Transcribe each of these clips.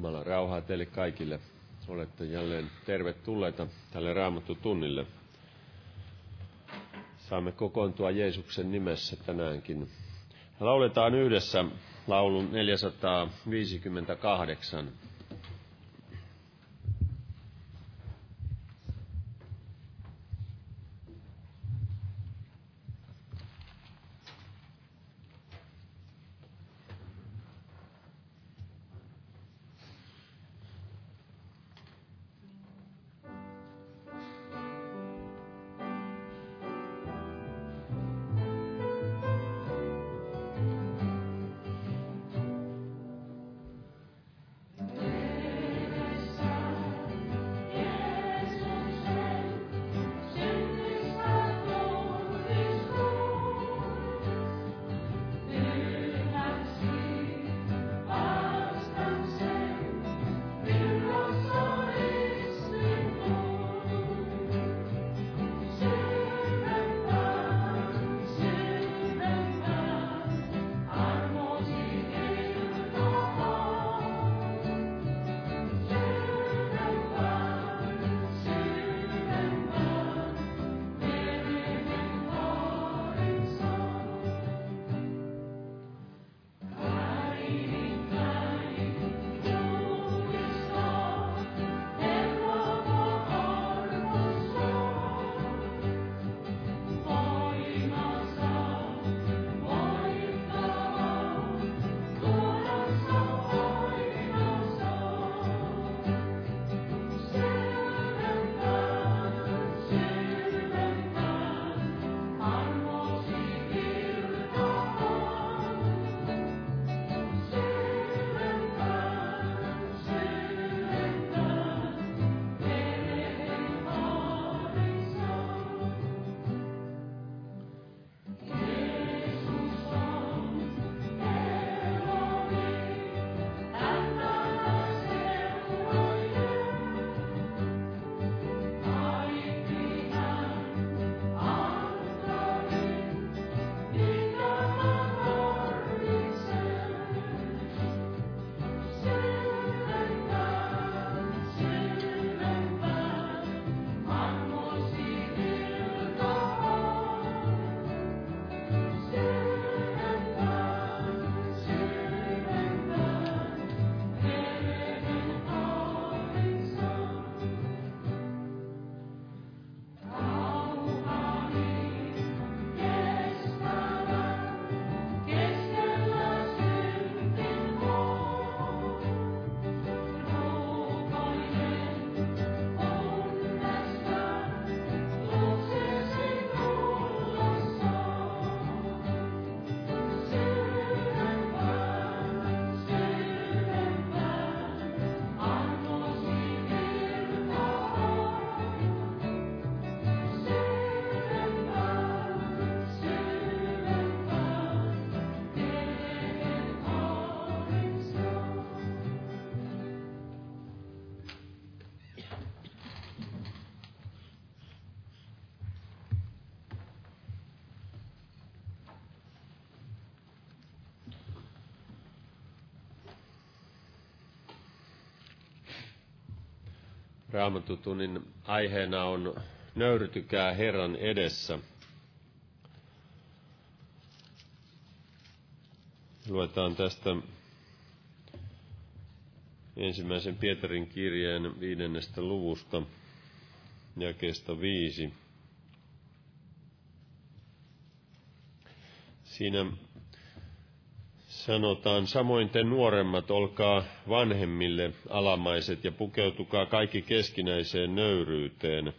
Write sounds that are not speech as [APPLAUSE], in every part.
Jumalan rauhaa teille kaikille. Olette jälleen tervetulleita tälle raamattu tunnille. Saamme kokoontua Jeesuksen nimessä tänäänkin. Lauletaan yhdessä laulun 458. Raamatutunnin aiheena on nöyrytykää Herran edessä. Luetaan tästä ensimmäisen Pietarin kirjeen viidennestä luvusta jakeesta viisi. Siinä sanotaan, samoin te nuoremmat, olkaa vanhemmille alamaiset ja pukeutukaa kaikki keskinäiseen nöyryyteen,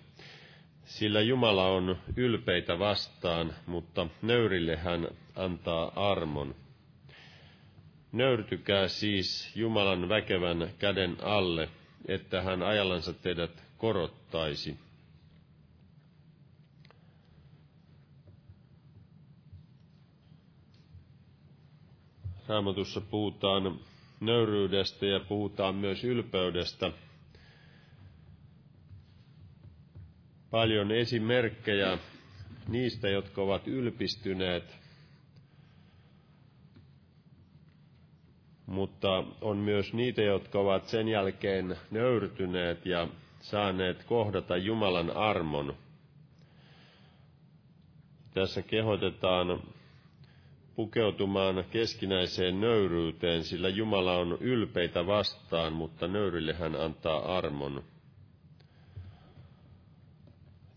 sillä Jumala on ylpeitä vastaan, mutta nöyrille hän antaa armon. Nöyrtykää siis Jumalan väkevän käden alle, että hän ajallansa teidät korottaisi. Raamatussa puhutaan nöyryydestä ja puhutaan myös ylpeydestä. Paljon esimerkkejä niistä, jotka ovat ylpistyneet. mutta on myös niitä, jotka ovat sen jälkeen nöyrtyneet ja saaneet kohdata Jumalan armon. Tässä kehotetaan pukeutumaan keskinäiseen nöyryyteen, sillä Jumala on ylpeitä vastaan, mutta nöyrille hän antaa armon.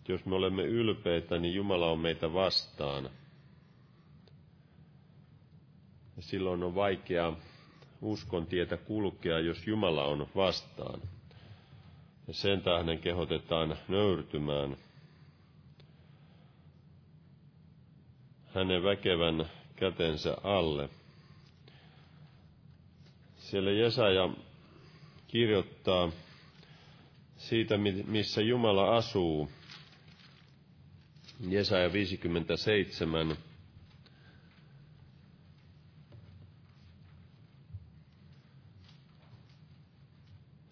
Jos me olemme ylpeitä, niin Jumala on meitä vastaan. Ja silloin on vaikea uskon tietä kulkea, jos Jumala on vastaan. Ja sen tähden kehotetaan nöyrtymään hänen väkevän kätensä alle. Siellä Jesaja kirjoittaa siitä, missä Jumala asuu. Jesaja 57.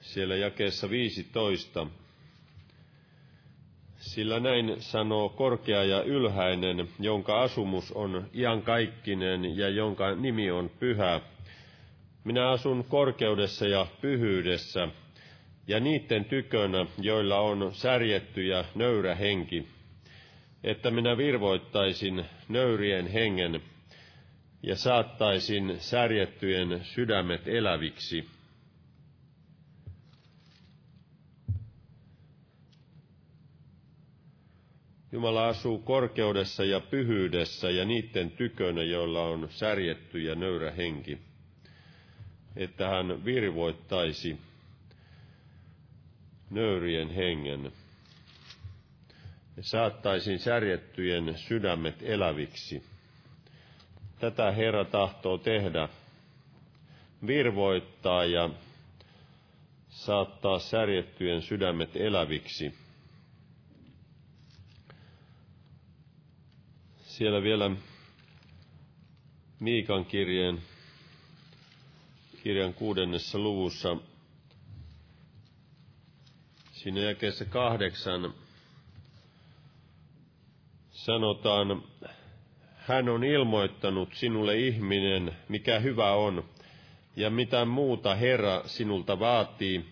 Siellä jakeessa 15. Sillä näin sanoo korkea ja ylhäinen, jonka asumus on iankaikkinen ja jonka nimi on pyhä. Minä asun korkeudessa ja pyhyydessä, ja niiden tykönä, joilla on särjetty ja nöyrä henki, että minä virvoittaisin nöyrien hengen ja saattaisin särjettyjen sydämet eläviksi Jumala asuu korkeudessa ja pyhyydessä ja niiden tykönä, joilla on särjetty ja nöyrä henki, että hän virvoittaisi nöyrien hengen. Ja saattaisin särjettyjen sydämet eläviksi. Tätä Herra tahtoo tehdä, virvoittaa ja saattaa särjettyjen sydämet eläviksi – siellä vielä Miikan kirjeen, kirjan kuudennessa luvussa, siinä jakeessa kahdeksan sanotaan, hän on ilmoittanut sinulle ihminen, mikä hyvä on, ja mitä muuta Herra sinulta vaatii,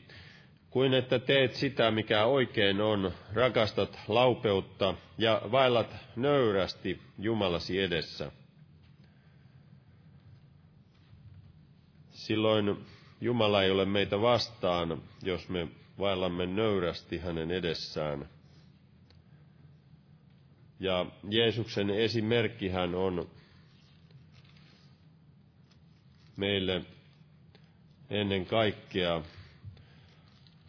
kuin että teet sitä, mikä oikein on, rakastat laupeutta ja vaellat nöyrästi Jumalasi edessä. Silloin Jumala ei ole meitä vastaan, jos me vaellamme nöyrästi hänen edessään. Ja Jeesuksen esimerkkihän on meille ennen kaikkea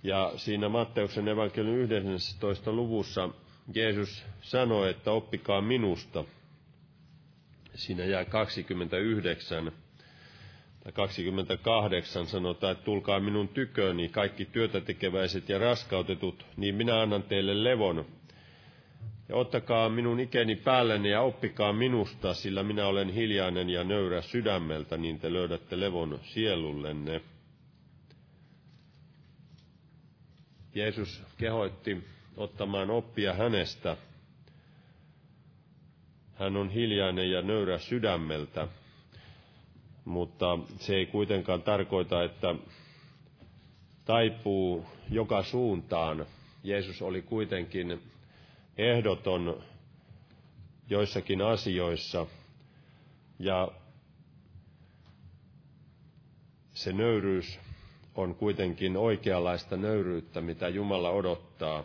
ja siinä Matteuksen evankeliumin 11. luvussa Jeesus sanoi, että oppikaa minusta. Siinä jää 29 tai 28 sanotaan, että tulkaa minun tyköni kaikki työtä tekeväiset ja raskautetut, niin minä annan teille levon. Ja ottakaa minun ikeni päälleni ja oppikaa minusta, sillä minä olen hiljainen ja nöyrä sydämeltä, niin te löydätte levon sielullenne. Jeesus kehoitti ottamaan oppia hänestä. Hän on hiljainen ja nöyrä sydämeltä, mutta se ei kuitenkaan tarkoita, että taipuu joka suuntaan. Jeesus oli kuitenkin ehdoton joissakin asioissa ja se nöyryys on kuitenkin oikeanlaista nöyryyttä, mitä Jumala odottaa.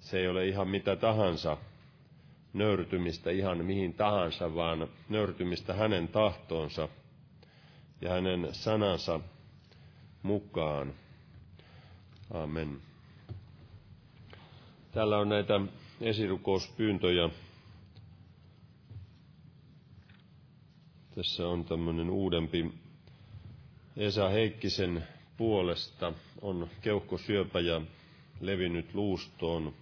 Se ei ole ihan mitä tahansa nöyrtymistä ihan mihin tahansa, vaan nöyrtymistä hänen tahtoonsa ja hänen sanansa mukaan. Amen. Täällä on näitä esirukouspyyntöjä. Tässä on tämmöinen uudempi Esa Heikkisen puolesta on keuhkosyöpä ja levinnyt luustoon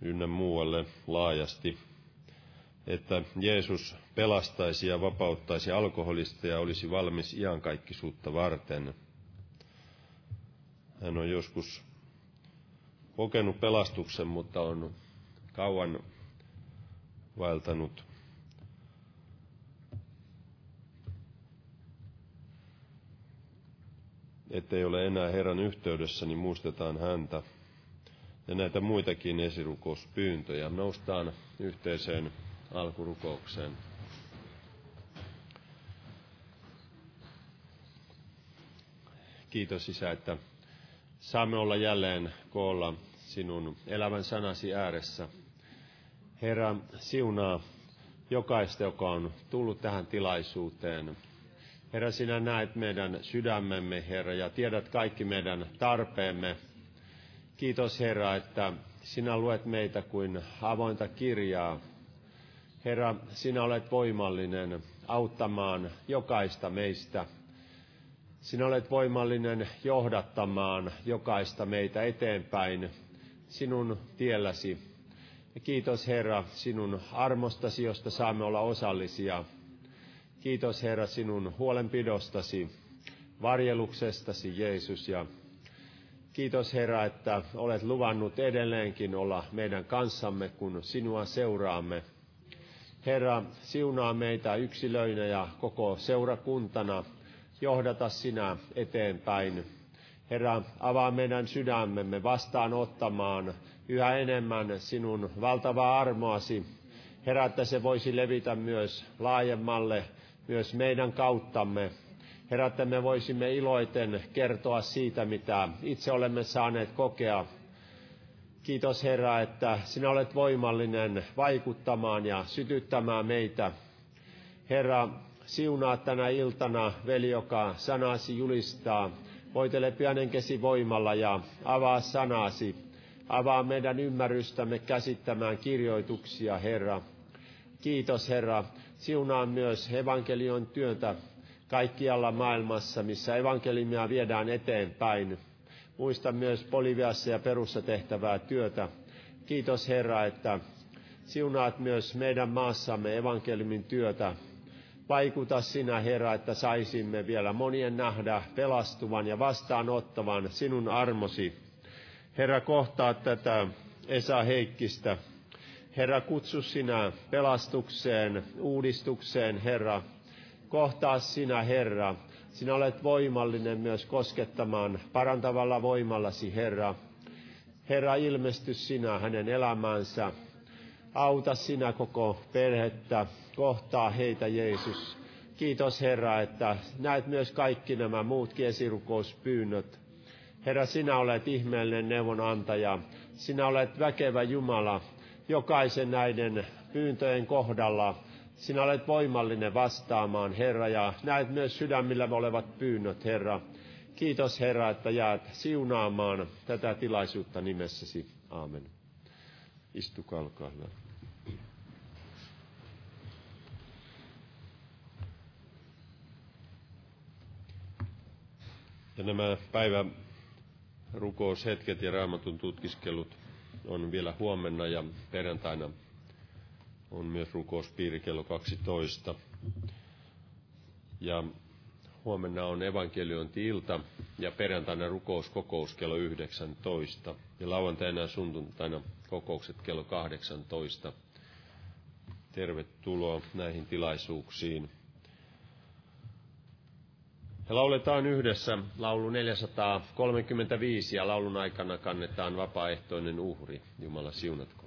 ynnä muualle laajasti, että Jeesus pelastaisi ja vapauttaisi alkoholista ja olisi valmis iankaikkisuutta varten. Hän on joskus kokenut pelastuksen, mutta on kauan vaeltanut ettei ole enää Herran yhteydessä, niin muistetaan häntä. Ja näitä muitakin esirukouspyyntöjä. Noustaan yhteiseen alkurukoukseen. Kiitos Isä, että saamme olla jälleen koolla sinun elävän sanasi ääressä. Herra, siunaa jokaista, joka on tullut tähän tilaisuuteen. Herra, sinä näet meidän sydämemme, Herra, ja tiedät kaikki meidän tarpeemme. Kiitos, Herra, että sinä luet meitä kuin avointa kirjaa. Herra, sinä olet voimallinen auttamaan jokaista meistä. Sinä olet voimallinen johdattamaan jokaista meitä eteenpäin sinun tielläsi. Ja kiitos Herra sinun armostasi, josta saamme olla osallisia. Kiitos Herra sinun huolenpidostasi, varjeluksestasi Jeesus ja kiitos Herra, että olet luvannut edelleenkin olla meidän kanssamme, kun sinua seuraamme. Herra, siunaa meitä yksilöinä ja koko seurakuntana, johdata sinä eteenpäin. Herra, avaa meidän sydämemme vastaanottamaan yhä enemmän sinun valtavaa armoasi. Herra, että se voisi levitä myös laajemmalle, myös meidän kauttamme. Herra, että me voisimme iloiten kertoa siitä, mitä itse olemme saaneet kokea. Kiitos Herra, että sinä olet voimallinen vaikuttamaan ja sytyttämään meitä. Herra, siunaa tänä iltana veli, joka sanasi julistaa. Voitele pienen kesi voimalla ja avaa sanasi. Avaa meidän ymmärrystämme käsittämään kirjoituksia, Herra. Kiitos, Herra. Siunaa myös evankelion työntä kaikkialla maailmassa, missä evankelimia viedään eteenpäin. Muista myös Boliviassa ja Perussa tehtävää työtä. Kiitos Herra, että siunaat myös meidän maassamme evankeliumin työtä. Vaikuta sinä, Herra, että saisimme vielä monien nähdä pelastuvan ja vastaanottavan sinun armosi. Herra, kohtaa tätä Esa Heikkistä. Herra, kutsu sinä pelastukseen, uudistukseen, Herra. Kohtaa sinä, Herra. Sinä olet voimallinen myös koskettamaan parantavalla voimallasi, Herra. Herra, ilmesty sinä hänen elämäänsä. Auta sinä koko perhettä, kohtaa heitä Jeesus. Kiitos Herra, että näet myös kaikki nämä muutkin esirukouspyynnöt. Herra, sinä olet ihmeellinen neuvonantaja. Sinä olet väkevä Jumala jokaisen näiden pyyntöjen kohdalla. Sinä olet voimallinen vastaamaan, Herra, ja näet myös sydämillä olevat pyynnöt, Herra. Kiitos, Herra, että jäät siunaamaan tätä tilaisuutta nimessäsi. Aamen. Istukaa, olkaa hyvä. Ja nämä päivän rukoushetket ja raamatun tutkiskelut on vielä huomenna ja perjantaina on myös rukouspiiri kello 12. Ja huomenna on evankeliointi-ilta ja perjantaina rukouskokous kello 19. Ja lauantaina ja sunnuntaina kokoukset kello 18. Tervetuloa näihin tilaisuuksiin. Ja lauletaan yhdessä laulu 435 ja laulun aikana kannetaan vapaaehtoinen uhri. Jumala siunatko.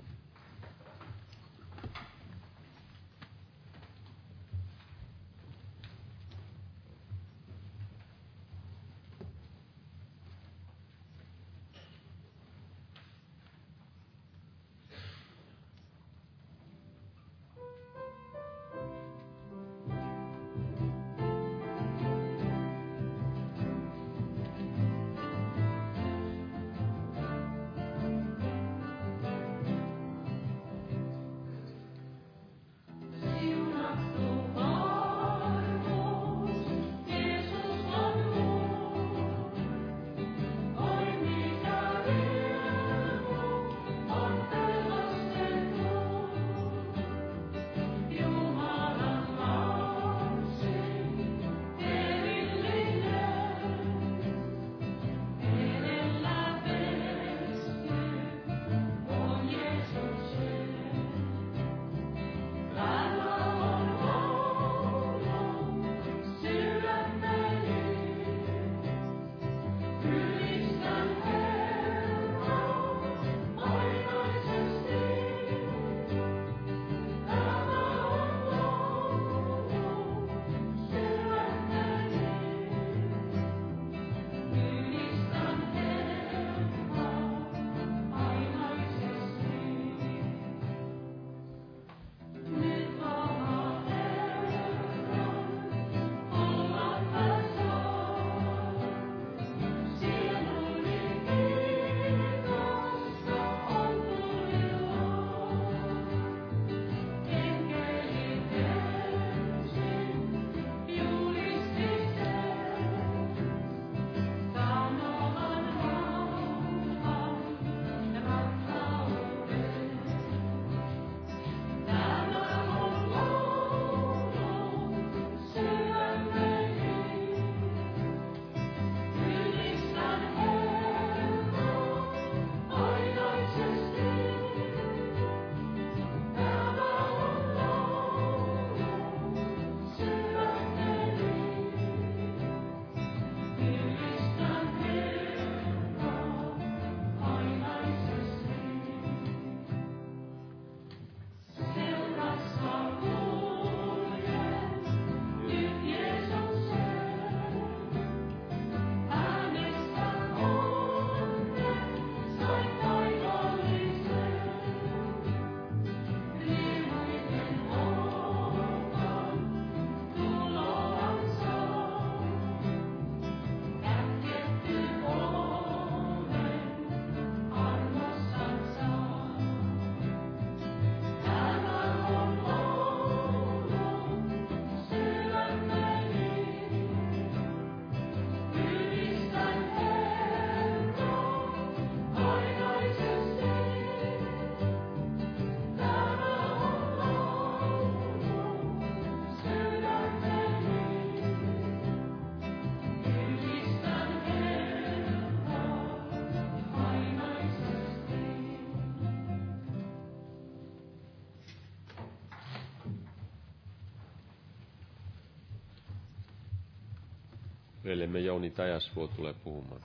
Veljemme Jouni Tajasvuo tulee puhumaan.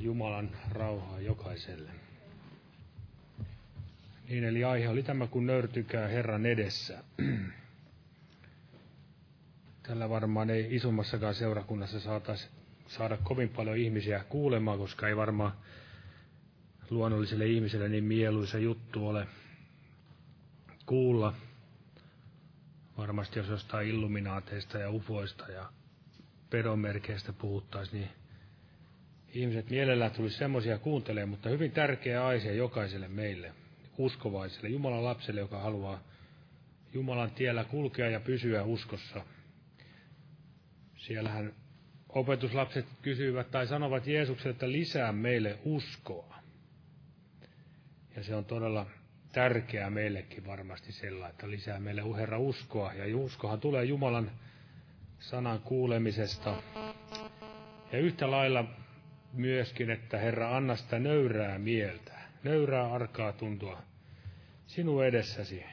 Jumalan rauhaa jokaiselle. Niin, eli aihe oli tämä, kun nöyrtykää Herran edessä. [CLEARS THROAT] Tällä varmaan ei isommassakaan seurakunnassa saataisi saada kovin paljon ihmisiä kuulemaan, koska ei varmaan luonnolliselle ihmiselle niin mieluisa juttu ole kuulla. Varmasti jos jostain illuminaateista ja ufoista ja pedonmerkeistä puhuttaisiin, niin ihmiset mielellään tulisi semmoisia kuuntelemaan, mutta hyvin tärkeä aihe jokaiselle meille, uskovaiselle, Jumalan lapselle, joka haluaa Jumalan tiellä kulkea ja pysyä uskossa. Siellähän opetuslapset kysyvät tai sanovat Jeesukselle, että lisää meille uskoa. Ja se on todella tärkeää meillekin varmasti sellainen, että lisää meille Herra uskoa. Ja uskohan tulee Jumalan sanan kuulemisesta. Ja yhtä lailla myöskin, että Herra, anna sitä nöyrää mieltä, nöyrää arkaa tuntua sinun edessäsi.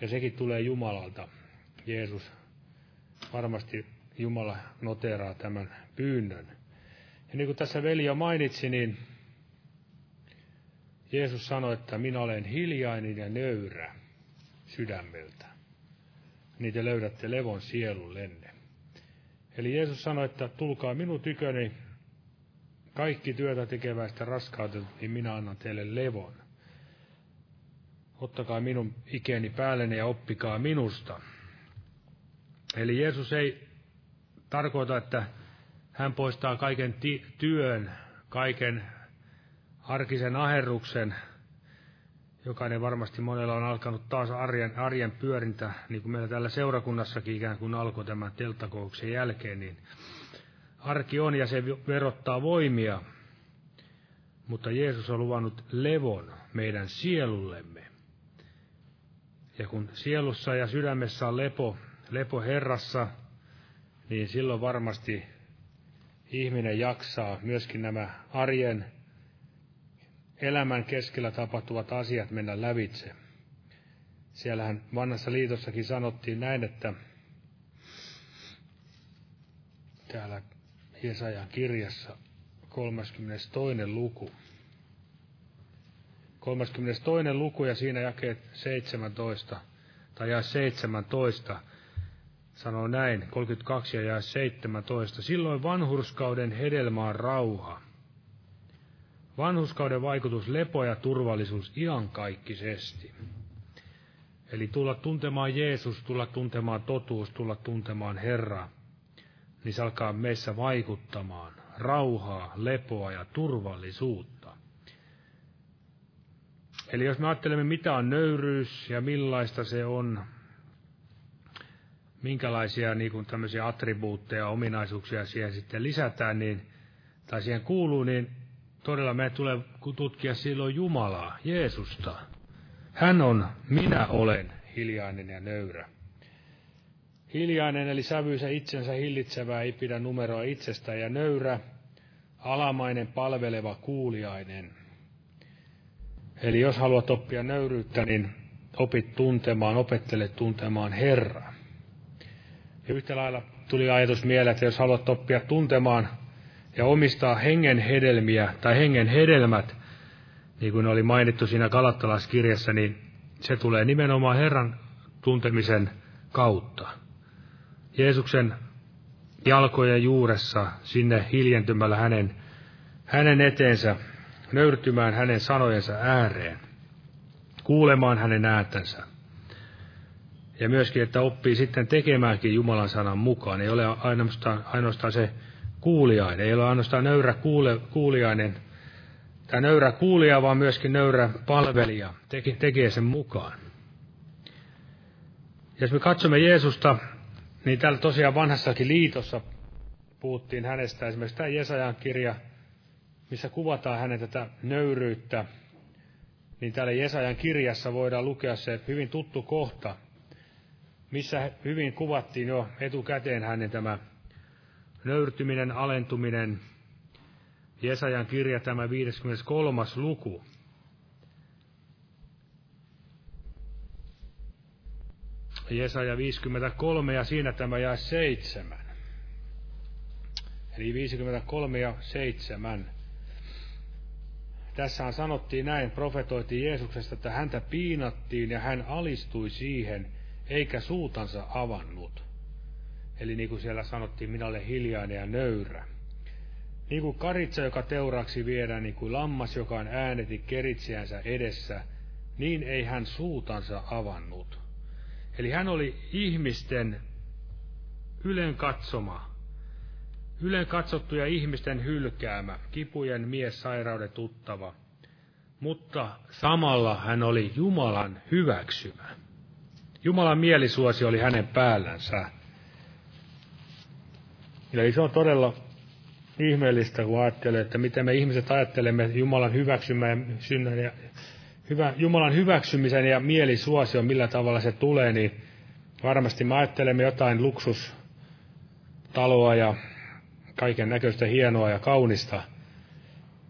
Ja sekin tulee Jumalalta. Jeesus, varmasti Jumala noteraa tämän pyynnön. Ja niin kuin tässä veli jo mainitsi, niin Jeesus sanoi, että minä olen hiljainen ja nöyrä sydämeltä. Niin te löydätte levon sielullenne. Eli Jeesus sanoi, että tulkaa minun tyköni kaikki työtä tekeväistä raskautetut, niin minä annan teille levon. Ottakaa minun ikeni päälleni ja oppikaa minusta. Eli Jeesus ei tarkoita, että hän poistaa kaiken työn, kaiken arkisen aherruksen. Jokainen varmasti monella on alkanut taas arjen, arjen pyörintä, niin kuin meillä täällä seurakunnassakin ikään kuin alkoi tämän telttakouksen jälkeen, niin arki on ja se verottaa voimia, mutta Jeesus on luvannut levon meidän sielullemme. Ja kun sielussa ja sydämessä on lepo, lepo Herrassa, niin silloin varmasti ihminen jaksaa myöskin nämä arjen elämän keskellä tapahtuvat asiat mennä lävitse. Siellähän vanhassa liitossakin sanottiin näin, että täällä Jesajan kirjassa 32. luku. 32. luku ja siinä jakeet 17 tai jää 17 sanoo näin, 32 ja jää 17. Silloin vanhurskauden hedelmä on rauha. Vanhuskauden vaikutus lepo ja turvallisuus iankaikkisesti. Eli tulla tuntemaan Jeesus, tulla tuntemaan totuus, tulla tuntemaan Herraa niin se alkaa meissä vaikuttamaan rauhaa, lepoa ja turvallisuutta. Eli jos me ajattelemme, mitä on nöyryys ja millaista se on, minkälaisia niin kuin tämmöisiä attribuutteja, ominaisuuksia siihen sitten lisätään, niin, tai siihen kuuluu, niin todella me tulee tutkia silloin Jumalaa, Jeesusta. Hän on, minä olen, hiljainen ja nöyrä. Hiljainen eli sävyisä itsensä hillitsevää ei pidä numeroa itsestä ja nöyrä, alamainen palveleva kuuliainen. Eli jos haluat oppia nöyryyttä, niin opit tuntemaan, opettele tuntemaan Herraa. Ja yhtä lailla tuli ajatus mieleen, että jos haluat oppia tuntemaan ja omistaa hengen hedelmiä tai hengen hedelmät, niin kuin oli mainittu siinä kalattalaiskirjassa, niin se tulee nimenomaan Herran tuntemisen kautta. Jeesuksen jalkojen juuressa sinne hiljentymällä hänen, hänen eteensä, nöyrtymään hänen sanojensa ääreen, kuulemaan hänen ääntänsä. Ja myöskin, että oppii sitten tekemäänkin Jumalan sanan mukaan. Ei ole ainoastaan, ainoastaan se kuulijainen, ei ole ainoastaan nöyrä kuule, kuulijainen, tai nöyrä kuulija, vaan myöskin nöyrä palvelija, teke, tekee sen mukaan. Ja jos me katsomme Jeesusta niin täällä tosiaan vanhassakin liitossa puhuttiin hänestä, esimerkiksi tämä Jesajan kirja, missä kuvataan hänen tätä nöyryyttä niin täällä Jesajan kirjassa voidaan lukea se hyvin tuttu kohta, missä hyvin kuvattiin jo etukäteen hänen tämä nöyrtyminen, alentuminen, Jesajan kirja, tämä 53. luku. Jesaja 53 ja siinä tämä jää seitsemän. Eli 53 ja 7. Tässähän sanottiin näin, profetoitiin Jeesuksesta, että häntä piinattiin ja hän alistui siihen, eikä suutansa avannut. Eli niin kuin siellä sanottiin, minä olen hiljainen ja nöyrä. Niin kuin karitsa, joka teuraksi viedään, niin kuin lammas, joka on ääneti keritsiänsä edessä, niin ei hän suutansa avannut. Eli hän oli ihmisten ylen katsoma, ylen katsottuja ihmisten hylkäämä, kipujen mies sairauden tuttava, mutta samalla hän oli Jumalan hyväksymä. Jumalan mielisuosi oli hänen päällänsä. Eli se on todella ihmeellistä, kun ajattelee, että miten me ihmiset ajattelemme Jumalan hyväksymään synnän ja hyvä, Jumalan hyväksymisen ja mielisuosion, millä tavalla se tulee, niin varmasti me ajattelemme jotain luksustaloa ja kaiken näköistä hienoa ja kaunista.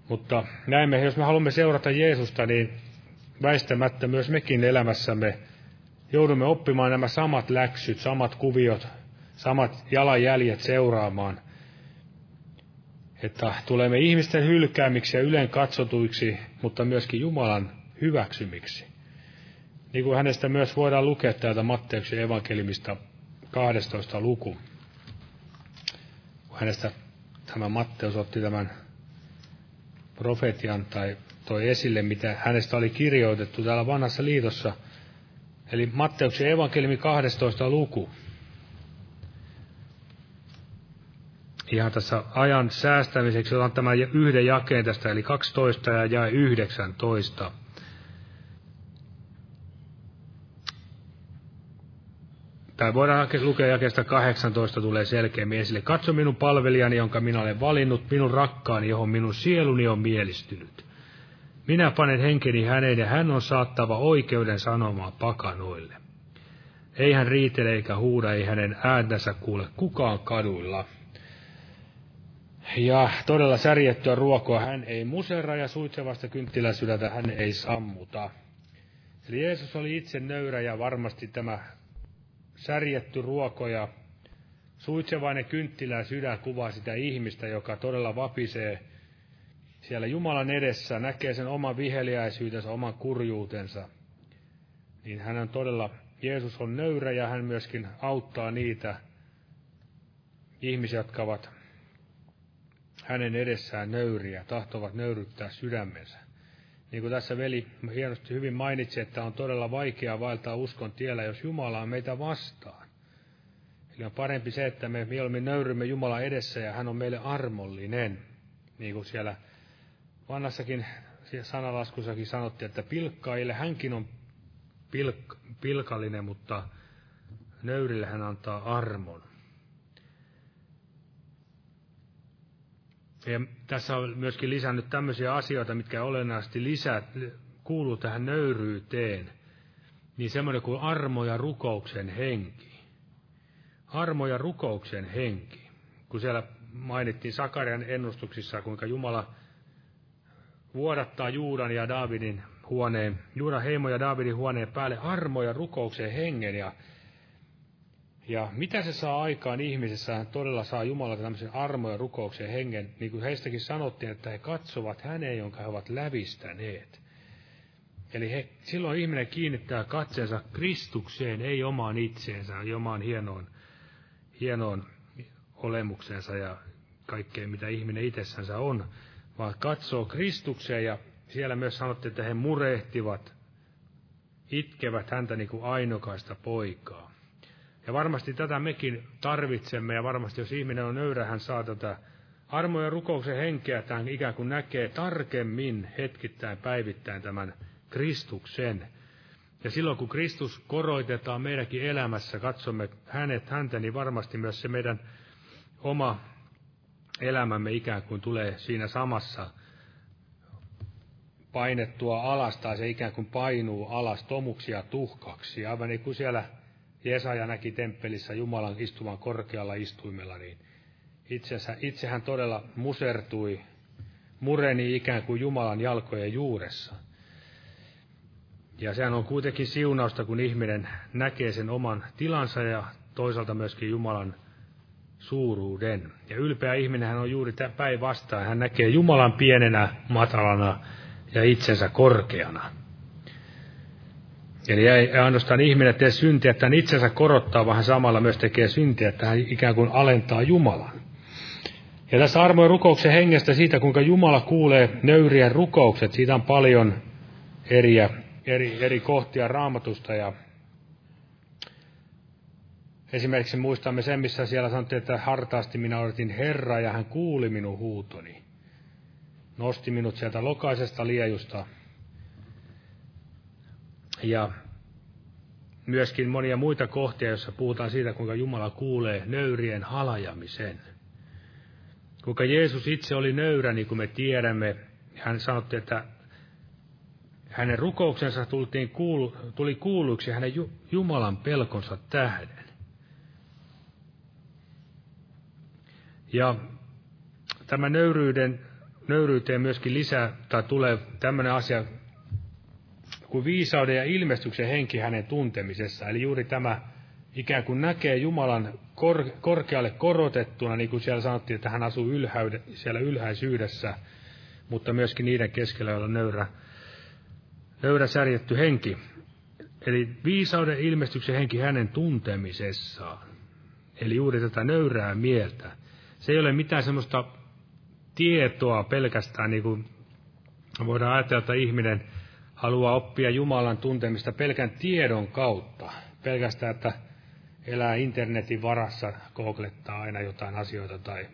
Mutta näemme, jos me haluamme seurata Jeesusta, niin väistämättä myös mekin elämässämme joudumme oppimaan nämä samat läksyt, samat kuviot, samat jalanjäljet seuraamaan. Että tulemme ihmisten hylkäämiksi ja ylen katsotuiksi, mutta myöskin Jumalan hyväksymiksi. Niin kuin hänestä myös voidaan lukea täältä Matteuksen evankelimista 12 luku. Hänestä tämä Matteus otti tämän profetian tai toi esille, mitä hänestä oli kirjoitettu täällä vanhassa liitossa. Eli Matteuksen evankeliumi 12 luku. Ihan tässä ajan säästämiseksi otan tämän yhden jakeen tästä, eli 12 ja jae 19. tai voidaan lukea jakeesta 18 tulee selkeämmin esille. Katso minun palvelijani, jonka minä olen valinnut, minun rakkaani, johon minun sieluni on mielistynyt. Minä panen henkeni häneen ja hän on saattava oikeuden sanomaa pakanoille. Ei hän riitele eikä huuda, ei hänen ääntänsä kuule kukaan kaduilla. Ja todella särjettyä ruokoa hän ei musera ja suitsevasta kynttiläsydäntä hän ei sammuta. Eli Jeesus oli itse nöyrä ja varmasti tämä särjetty ruoko ja suitsevainen kynttilä sydän kuvaa sitä ihmistä, joka todella vapisee siellä Jumalan edessä, näkee sen oman viheliäisyytensä, oman kurjuutensa. Niin hän on todella, Jeesus on nöyrä ja hän myöskin auttaa niitä ihmisiä, jotka ovat hänen edessään nöyriä, tahtovat nöyryttää sydämensä. Niin kuin tässä veli hienosti hyvin mainitsi, että on todella vaikea vaeltaa uskon tiellä, jos Jumala on meitä vastaan. Eli on parempi se, että me mieluummin nöyrymme Jumala edessä ja hän on meille armollinen. Niin kuin siellä vanhassakin sanalaskussakin sanottiin, että pilkkaille hänkin on pilk, pilkallinen, mutta nöyrille hän antaa armon. Ja tässä on myöskin lisännyt tämmöisiä asioita, mitkä olennaisesti lisää, kuuluu tähän nöyryyteen. Niin semmoinen kuin armo ja rukouksen henki. Armo ja rukouksen henki. Kun siellä mainittiin Sakarian ennustuksissa, kuinka Jumala vuodattaa Juudan ja Daavidin huoneen, Juudan heimo ja Daavidin huoneen päälle armo ja rukouksen hengen. Ja ja mitä se saa aikaan ihmisessä, hän todella saa Jumalalta tämmöisen armo ja rukouksen hengen, niin kuin heistäkin sanottiin, että he katsovat häneen, jonka he ovat lävistäneet. Eli he, silloin ihminen kiinnittää katseensa Kristukseen, ei omaan itseensä, ei omaan hienoon, hienoon olemuksensa ja kaikkeen, mitä ihminen itsessänsä on, vaan katsoo Kristukseen ja siellä myös sanottiin, että he murehtivat, itkevät häntä niin kuin ainokaista poikaa. Ja varmasti tätä mekin tarvitsemme, ja varmasti jos ihminen on nöyrä, hän saa tätä armo- ja rukouksen henkeä, että hän ikään kuin näkee tarkemmin hetkittäin, päivittäin tämän Kristuksen. Ja silloin kun Kristus koroitetaan meidänkin elämässä, katsomme hänet, häntä, niin varmasti myös se meidän oma elämämme ikään kuin tulee siinä samassa painettua alas, tai se ikään kuin painuu alas tomuksia tuhkaksi. Aivan niin kuin siellä Jesaja näki temppelissä Jumalan istuvan korkealla istuimella, niin itsensä, itsehän todella musertui, mureni ikään kuin Jumalan jalkojen juuressa. Ja sehän on kuitenkin siunausta, kun ihminen näkee sen oman tilansa ja toisaalta myöskin Jumalan suuruuden. Ja ylpeä ihminen on juuri päinvastaan. Hän näkee Jumalan pienenä, matalana ja itsensä korkeana. Eli ei ainoastaan ihminen tee syntiä, että hän itsensä korottaa, vaan hän samalla myös tekee syntiä, että hän ikään kuin alentaa Jumalan. Ja tässä armojen rukouksen hengestä siitä, kuinka Jumala kuulee nöyrien rukoukset, siitä on paljon eri, eri, eri kohtia raamatusta ja Esimerkiksi muistamme sen, missä siellä sanottiin, että hartaasti minä odotin Herraa ja hän kuuli minun huutoni. Nosti minut sieltä lokaisesta liejusta. Ja myöskin monia muita kohtia, joissa puhutaan siitä, kuinka Jumala kuulee nöyrien halajamisen. Kuinka Jeesus itse oli nöyrä, niin kuin me tiedämme. Hän sanoi, että hänen rukouksensa tultiin kuulu, tuli kuulluksi hänen Jumalan pelkonsa tähden. Ja tämä nöyryyden, nöyryyteen myöskin lisää, tai tulee tämmöinen asia kuin viisauden ja ilmestyksen henki hänen tuntemisessa. Eli juuri tämä ikään kuin näkee Jumalan kor, korkealle korotettuna, niin kuin siellä sanottiin, että hän asuu ylhäyde, siellä ylhäisyydessä, mutta myöskin niiden keskellä, joilla nöyrä, nöyrä särjetty henki. Eli viisauden ilmestyksen henki hänen tuntemisessaan. Eli juuri tätä nöyrää mieltä se ei ole mitään semmoista tietoa pelkästään, niin kuin voidaan ajatella, että ihminen haluaa oppia Jumalan tuntemista pelkän tiedon kautta. Pelkästään, että elää internetin varassa, googlettaa aina jotain asioita tai,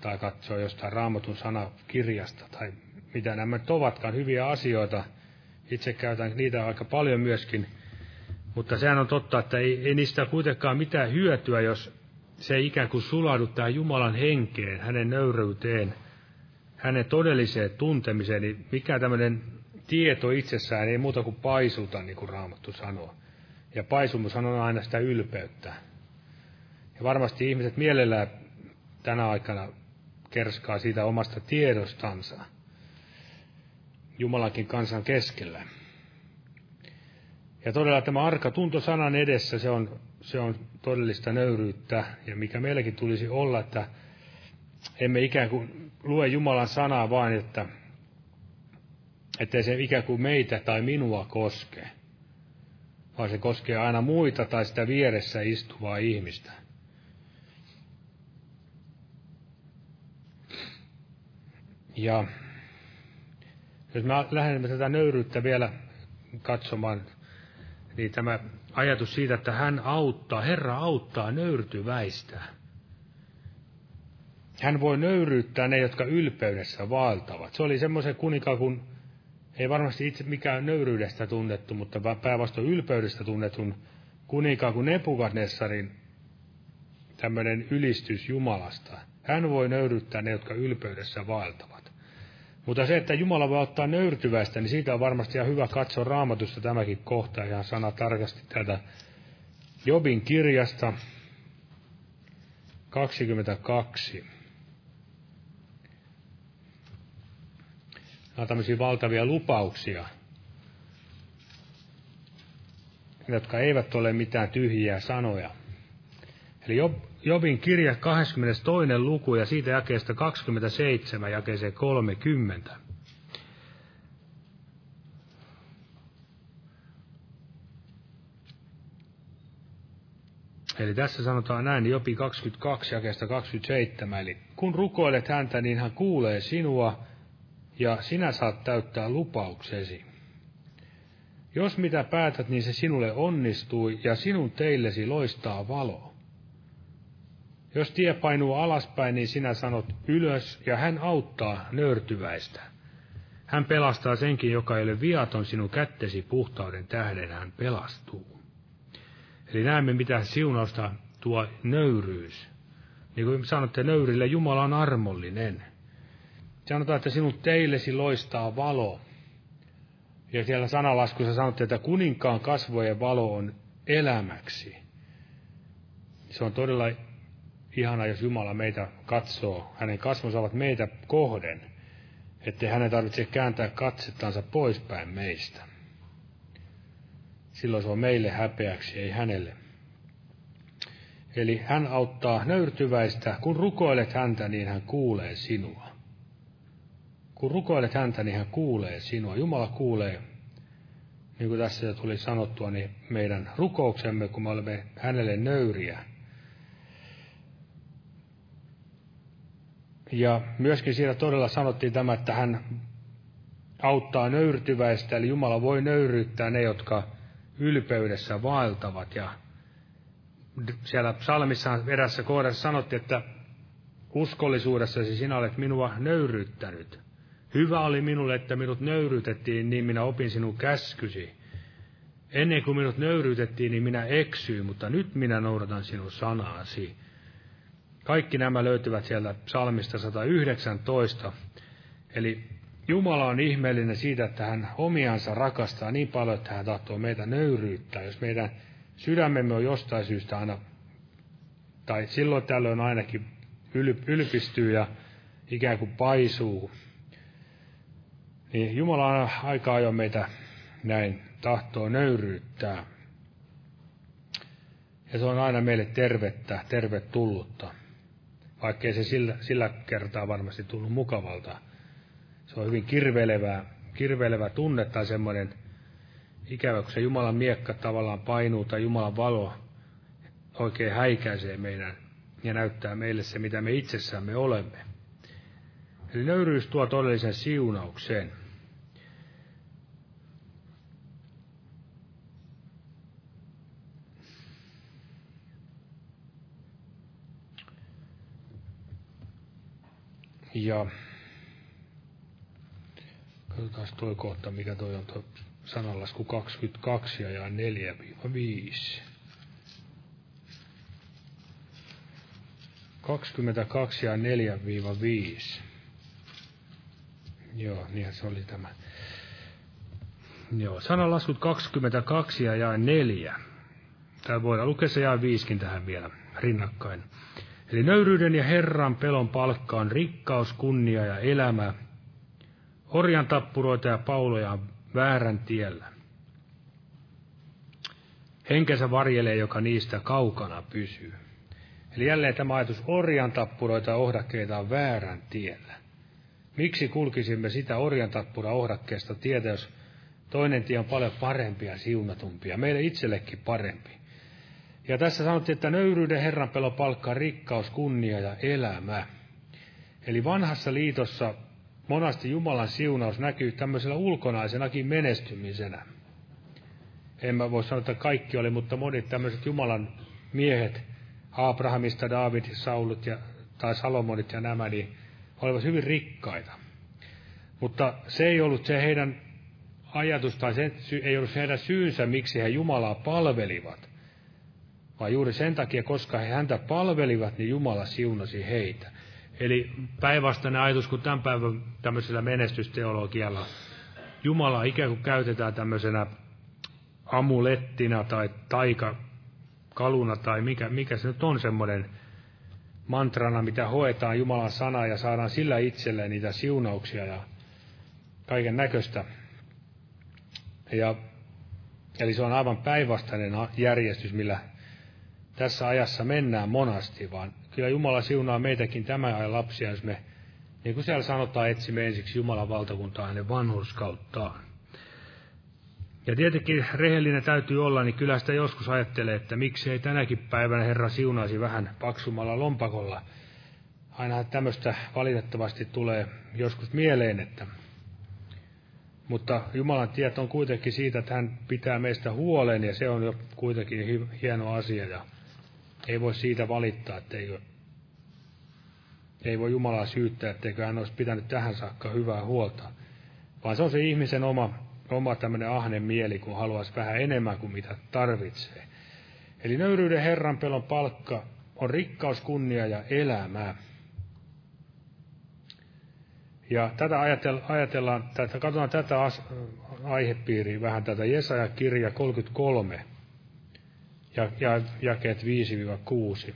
tai katsoo jostain raamatun sanakirjasta tai mitä nämä nyt ovatkaan, hyviä asioita. Itse käytän niitä aika paljon myöskin, mutta sehän on totta, että ei, ei niistä kuitenkaan mitään hyötyä, jos se ikään kuin sulaudu tähän Jumalan henkeen, hänen nöyryyteen, hänen todelliseen tuntemiseen, niin mikä tämmöinen tieto itsessään ei muuta kuin paisuta, niin kuin Raamattu sanoo. Ja paisumushan on aina sitä ylpeyttä. Ja varmasti ihmiset mielellään tänä aikana kerskaa siitä omasta tiedostansa Jumalankin kansan keskellä. Ja todella tämä arka tunto sanan edessä, se on se on todellista nöyryyttä, ja mikä meilläkin tulisi olla, että emme ikään kuin lue Jumalan sanaa vain, että ettei se ikään kuin meitä tai minua koske, vaan se koskee aina muita tai sitä vieressä istuvaa ihmistä. Ja jos me lähdemme tätä nöyryyttä vielä katsomaan, niin tämä ajatus siitä, että hän auttaa, Herra auttaa nöyrtyväistä. Hän voi nöyryyttää ne, jotka ylpeydessä vaeltavat. Se oli semmoisen kuninkaan, kun ei varmasti itse mikään nöyryydestä tunnettu, mutta päinvastoin ylpeydestä tunnetun kuninkaan kuin Nepukadnessarin tämmöinen ylistys Jumalasta. Hän voi nöyryyttää ne, jotka ylpeydessä vaeltavat. Mutta se, että Jumala voi ottaa nöyrtyväistä, niin siitä on varmasti ihan hyvä katsoa raamatusta tämäkin kohta ihan sana tarkasti täältä Jobin kirjasta 22. Nämä on tämmöisiä valtavia lupauksia, jotka eivät ole mitään tyhjiä sanoja. Eli Job, Jobin kirja 22. luku ja siitä jakeesta 27 jakeeseen 30. Eli tässä sanotaan näin, Jopi 22 jakeesta 27, eli kun rukoilet häntä, niin hän kuulee sinua, ja sinä saat täyttää lupauksesi. Jos mitä päätät, niin se sinulle onnistui, ja sinun teillesi loistaa valo. Jos tie painuu alaspäin, niin sinä sanot ylös, ja hän auttaa nöyrtyväistä. Hän pelastaa senkin, joka ei ole viaton sinun kättesi puhtauden tähden, hän pelastuu. Eli näemme, mitä siunausta tuo nöyryys. Niin kuin sanotte, nöyrille Jumala on armollinen. Sanotaan, että sinun teillesi loistaa valo. Ja siellä sanalaskussa sanottiin, että kuninkaan kasvojen valo on elämäksi. Se on todella ihana, jos Jumala meitä katsoo. Hänen kasvonsa ovat meitä kohden, ettei hänen tarvitse kääntää katsettansa poispäin meistä. Silloin se on meille häpeäksi, ei hänelle. Eli hän auttaa nöyrtyväistä. Kun rukoilet häntä, niin hän kuulee sinua. Kun rukoilet häntä, niin hän kuulee sinua. Jumala kuulee, niin kuin tässä jo tuli sanottua, niin meidän rukouksemme, kun me olemme hänelle nöyriä. Ja myöskin siinä todella sanottiin tämä, että hän auttaa nöyrtyväistä, eli Jumala voi nöyryyttää ne, jotka ylpeydessä vaeltavat. Ja siellä psalmissa erässä kohdassa sanottiin, että uskollisuudessasi sinä olet minua nöyryyttänyt. Hyvä oli minulle, että minut nöyryytettiin, niin minä opin sinun käskysi. Ennen kuin minut nöyryytettiin, niin minä eksyin, mutta nyt minä noudatan sinun sanaasi. Kaikki nämä löytyvät sieltä psalmista 119. Eli Jumala on ihmeellinen siitä, että hän omiansa rakastaa niin paljon, että hän tahtoo meitä nöyryyttää. Jos meidän sydämemme on jostain syystä aina, tai silloin tällöin ainakin ylpistyy ja ikään kuin paisuu, niin Jumala aina aika ajoin meitä näin tahtoo nöyryyttää. Ja se on aina meille tervettä, tervetullutta, vaikkei se sillä, sillä kertaa varmasti tullut mukavalta. Se on hyvin kirvelevää, kirvelevä tunne tai semmoinen ikävä, kun se Jumalan miekka tavallaan painuu tai Jumalan valo oikein häikäisee meidän ja näyttää meille se, mitä me itsessämme olemme. Eli nöyryys tuo todellisen siunauksen. Ja katsotaan toi kohta, mikä toi on tuo sananlasku 22 ja 4-5. 22 ja 4-5. Joo, niinhän se oli tämä. Joo, sananlaskut 22 ja 4. Täällä voidaan lukea se jää viiskin tähän vielä rinnakkain. Eli nöyryyden ja Herran pelon palkka on rikkaus, kunnia ja elämä. Orjan tappuroita ja pauloja on väärän tiellä. Henkensä varjelee, joka niistä kaukana pysyy. Eli jälleen tämä ajatus orjan tappuroita ja ohdakkeita on väärän tiellä. Miksi kulkisimme sitä orjan tappura ohdakkeesta tietä, jos toinen tie on paljon parempi ja siunatumpia, meille itsellekin parempi. Ja tässä sanottiin, että nöyryyden Herran pelo palkkaa rikkaus, kunnia ja elämä. Eli vanhassa liitossa monasti Jumalan siunaus näkyy tämmöisellä ulkonaisenakin menestymisenä. En mä voi sanoa, että kaikki oli, mutta monet tämmöiset Jumalan miehet, Abrahamista, David, Saulut ja, tai Salomonit ja nämä, niin olivat hyvin rikkaita. Mutta se ei ollut se heidän ajatus, tai se ei ollut se heidän syynsä, miksi he Jumalaa palvelivat, vaan juuri sen takia, koska he häntä palvelivat, niin Jumala siunasi heitä. Eli päinvastainen ajatus kuin tämän päivän tämmöisellä menestysteologialla. Jumala ikään kuin käytetään tämmöisenä amulettina tai taikakaluna tai mikä, mikä se nyt on semmoinen mantrana, mitä hoetaan Jumalan sana ja saadaan sillä itselleen niitä siunauksia ja kaiken näköistä. Ja, eli se on aivan päinvastainen järjestys, millä tässä ajassa mennään monasti, vaan kyllä Jumala siunaa meitäkin tämän ajan lapsia, jos me, niin kuin siellä sanotaan, etsimme ensiksi Jumalan valtakuntaa hänen vanhurskauttaan. Ja tietenkin rehellinen täytyy olla, niin kyllä sitä joskus ajattelee, että miksi ei tänäkin päivänä Herra siunaisi vähän paksumalla lompakolla. Aina tämmöistä valitettavasti tulee joskus mieleen, että mutta Jumalan tieto on kuitenkin siitä, että hän pitää meistä huolen ja se on jo kuitenkin hieno asia ja ei voi siitä valittaa, etteikö, ei voi Jumalaa syyttää, etteikö hän olisi pitänyt tähän saakka hyvää huolta. Vaan se on se ihmisen oma, oma tämmöinen ahne mieli, kun haluaisi vähän enemmän kuin mitä tarvitsee. Eli nöyryyden Herran pelon palkka on rikkaus, kunnia ja elämää. Ja tätä ajatellaan, tätä, katsotaan tätä aihepiiriä vähän tätä Jesaja kirja 33 ja, ja jakeet 5-6.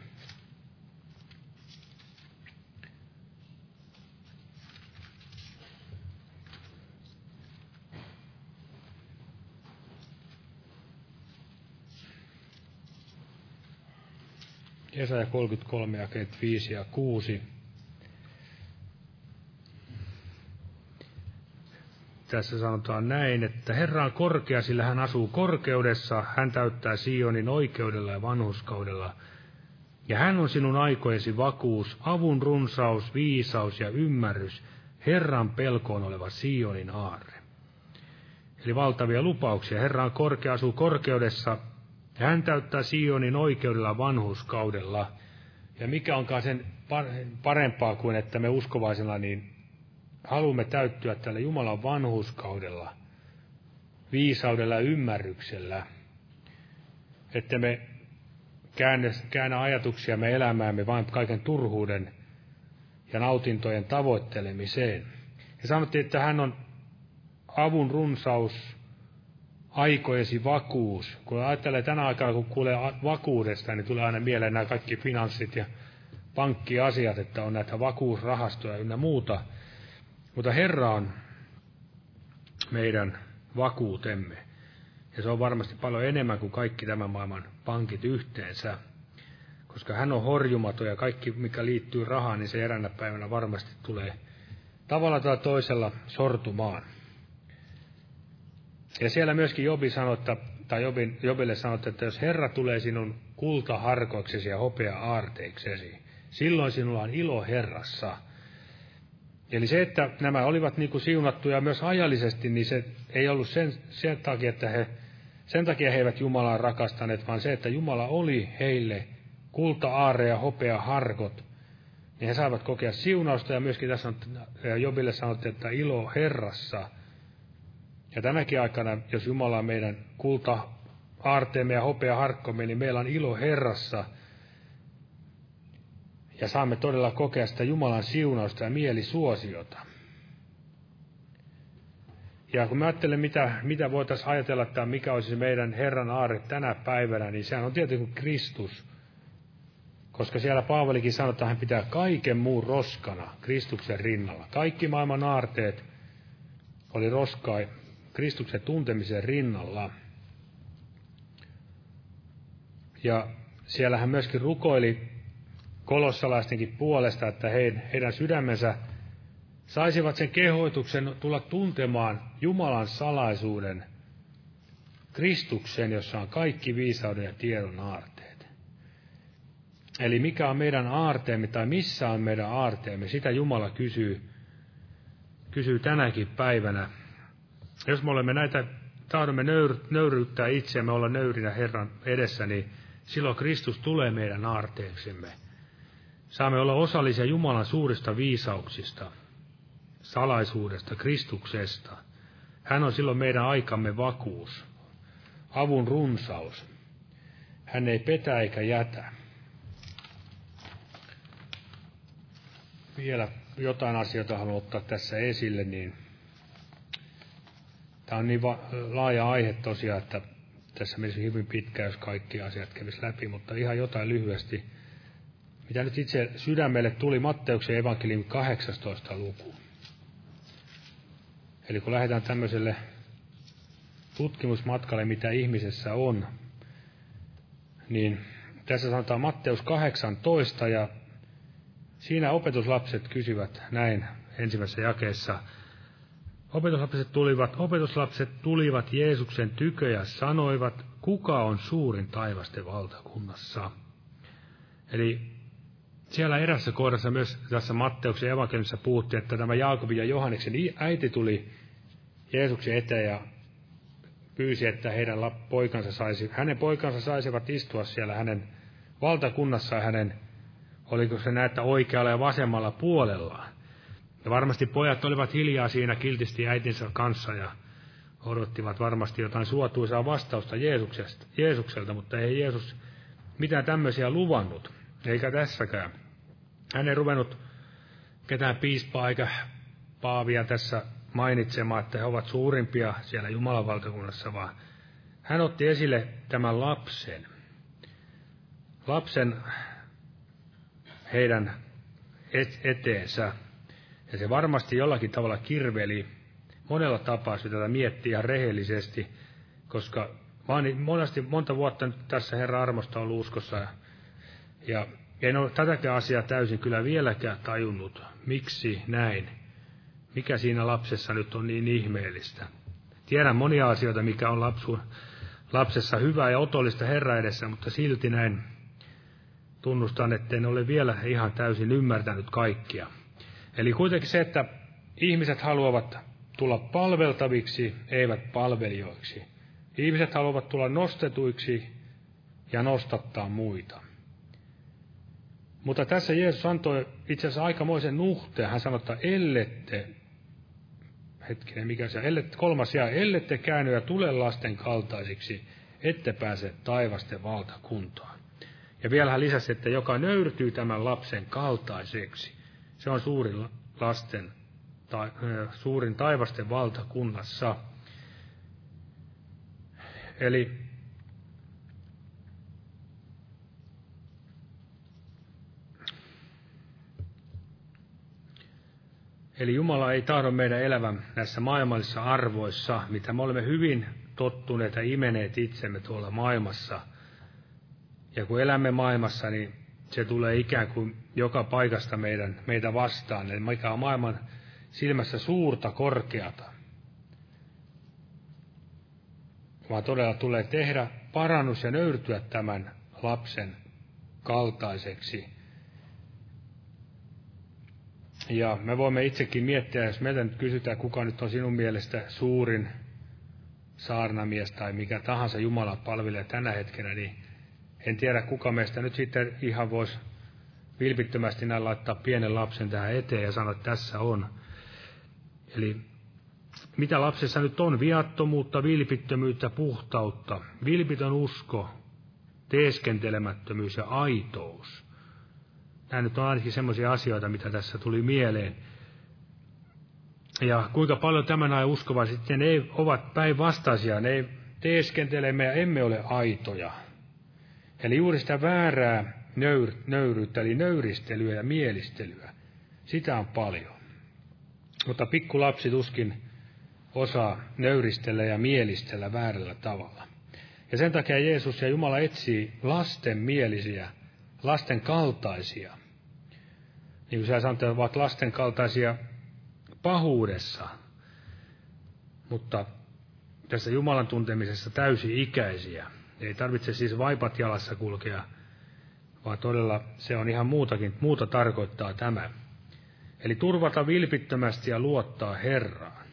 Jesaja 33, jakeet 5 ja 6. Tässä sanotaan näin, että Herra on korkea, sillä hän asuu korkeudessa, hän täyttää Sionin oikeudella ja vanhuskaudella. Ja hän on sinun aikojesi vakuus, avun runsaus, viisaus ja ymmärrys, Herran pelkoon oleva Sionin aarre. Eli valtavia lupauksia. Herra on korkea, asuu korkeudessa, ja hän täyttää Sionin oikeudella vanhuskaudella. Ja mikä onkaan sen parempaa kuin, että me uskovaisena niin haluamme täyttyä tällä Jumalan vanhuskaudella, viisaudella ja ymmärryksellä, että me käännä, käännä ajatuksiamme elämäämme vain kaiken turhuuden ja nautintojen tavoittelemiseen. Ja sanottiin, että hän on avun runsaus, aikojesi vakuus. Kun ajattelee tänä aikana, kun kuulee vakuudesta, niin tulee aina mieleen nämä kaikki finanssit ja pankkiasiat, että on näitä vakuusrahastoja ynnä muuta. Mutta Herra on meidän vakuutemme. Ja se on varmasti paljon enemmän kuin kaikki tämän maailman pankit yhteensä. Koska hän on horjumaton ja kaikki, mikä liittyy rahaan, niin se eräänä päivänä varmasti tulee tavalla tai toisella sortumaan. Ja siellä myöskin Jobi sanoi, että, tai Jobin, Jobille sanoi, että jos Herra tulee sinun kultaharkoksesi ja hopea aarteiksesi, silloin sinulla on ilo Herrassa. Eli se, että nämä olivat niin kuin siunattuja myös ajallisesti, niin se ei ollut sen, sen takia, että he, sen takia he eivät Jumalaa rakastaneet, vaan se, että Jumala oli heille kulta, aare ja hopea harkot, niin he saivat kokea siunausta, ja myöskin tässä on, Jobille sanottiin, että ilo Herrassa – ja tänäkin aikana, jos Jumala on meidän kulta, aarteemme ja hopea harkkomme, niin meillä on ilo Herrassa. Ja saamme todella kokea sitä Jumalan siunausta ja mielisuosiota. Ja kun mä ajattelen, mitä, mitä voitaisiin ajatella, että mikä olisi meidän Herran aare tänä päivänä, niin sehän on tietenkin Kristus. Koska siellä Paavalikin sanoo, että hän pitää kaiken muun roskana Kristuksen rinnalla. Kaikki maailman aarteet oli roskaa Kristuksen tuntemisen rinnalla. Ja siellä hän myöskin rukoili kolossalaistenkin puolesta, että heidän sydämensä saisivat sen kehoituksen tulla tuntemaan Jumalan salaisuuden Kristuksen, jossa on kaikki viisauden ja tiedon aarteet. Eli mikä on meidän aarteemme tai missä on meidän aarteemme, sitä Jumala kysyy, kysyy tänäkin päivänä jos me olemme näitä, tahdomme nöyr, nöyryyttää itseämme, olla nöyrinä Herran edessä, niin silloin Kristus tulee meidän aarteeksemme. Saamme olla osallisia Jumalan suurista viisauksista, salaisuudesta, Kristuksesta. Hän on silloin meidän aikamme vakuus, avun runsaus. Hän ei petä eikä jätä. Vielä jotain asioita haluan ottaa tässä esille, niin Tämä on niin va- laaja aihe tosiaan, että tässä menisi hyvin pitkään, jos kaikki asiat kävisi läpi, mutta ihan jotain lyhyesti. Mitä nyt itse sydämelle tuli Matteuksen evankeliumin 18 luku. Eli kun lähdetään tämmöiselle tutkimusmatkalle, mitä ihmisessä on, niin tässä sanotaan Matteus 18 ja siinä opetuslapset kysyvät näin ensimmäisessä jakeessa – Opetuslapset tulivat, opetuslapset tulivat Jeesuksen tykö ja sanoivat, kuka on suurin taivasten valtakunnassa. Eli siellä erässä kohdassa myös tässä Matteuksen evankeliumissa puhuttiin, että tämä Jaakobin ja Johanneksen äiti tuli Jeesuksen eteen ja pyysi, että heidän poikansa saisi, hänen poikansa saisivat istua siellä hänen valtakunnassaan hänen, oliko se näitä oikealla ja vasemmalla puolellaan. Ja varmasti pojat olivat hiljaa siinä kiltisti äitinsä kanssa ja odottivat varmasti jotain suotuisaa vastausta Jeesuksesta, Jeesukselta, mutta ei Jeesus mitään tämmöisiä luvannut, eikä tässäkään. Hän ei ruvennut ketään piispaa eikä Paavia tässä mainitsemaan, että he ovat suurimpia siellä Jumalan valtakunnassa, vaan hän otti esille tämän lapsen. Lapsen heidän eteensä. Ja se varmasti jollakin tavalla kirveli monella tapaa sitä miettiä ihan rehellisesti, koska monesti, monta vuotta nyt tässä Herra armosta ollut uskossa, ja en ole tätäkään asiaa täysin kyllä vieläkään tajunnut, miksi näin. Mikä siinä lapsessa nyt on niin ihmeellistä. Tiedän monia asioita, mikä on lapsu, lapsessa hyvää ja otollista Herra edessä, mutta silti näin tunnustan, että en ole vielä ihan täysin ymmärtänyt kaikkia. Eli kuitenkin se, että ihmiset haluavat tulla palveltaviksi, eivät palvelijoiksi. Ihmiset haluavat tulla nostetuiksi ja nostattaa muita. Mutta tässä Jeesus antoi itse asiassa aikamoisen nuhteen. Hän sanoi, että ellette, hetkinen, mikä se, ellette, kolmas jää, ellette käänny ja tule lasten kaltaisiksi, ette pääse taivasten valtakuntaan. Ja vielä hän lisäsi, että joka nöyrtyy tämän lapsen kaltaiseksi, se on suurin lasten, ta, suurin taivasten valtakunnassa. Eli Eli Jumala ei tahdo meidän elävän näissä maailmallisissa arvoissa, mitä me olemme hyvin tottuneet ja imeneet itsemme tuolla maailmassa. Ja kun elämme maailmassa, niin se tulee ikään kuin joka paikasta meidän, meitä vastaan, eli mikä on maailman silmässä suurta, korkeata. Vaan todella tulee tehdä parannus ja nöyrtyä tämän lapsen kaltaiseksi. Ja me voimme itsekin miettiä, jos meiltä nyt kysytään, kuka nyt on sinun mielestä suurin saarnamies tai mikä tahansa Jumala palvelee tänä hetkenä, niin en tiedä, kuka meistä nyt sitten ihan voisi vilpittömästi näin laittaa pienen lapsen tähän eteen ja sanoa, että tässä on. Eli mitä lapsessa nyt on? Viattomuutta, vilpittömyyttä, puhtautta, vilpitön usko, teeskentelemättömyys ja aitous. Nämä nyt on ainakin semmoisia asioita, mitä tässä tuli mieleen. Ja kuinka paljon tämän ajan uskova sitten ei ovat päinvastaisia, ne ei teeskentele, me emme ole aitoja. Eli juuri sitä väärää nöyr, nöyryyttä, eli nöyristelyä ja mielistelyä, sitä on paljon. Mutta pikku lapsi tuskin osaa nöyristellä ja mielistellä väärällä tavalla. Ja sen takia Jeesus ja Jumala etsii lasten mielisiä, lasten kaltaisia. Niin kuin sä sanoit, ovat lasten kaltaisia pahuudessa, mutta tässä Jumalan tuntemisessa täysi-ikäisiä. Ei tarvitse siis vaipat jalassa kulkea, vaan todella se on ihan muutakin, muuta tarkoittaa tämä. Eli turvata vilpittömästi ja luottaa Herraan.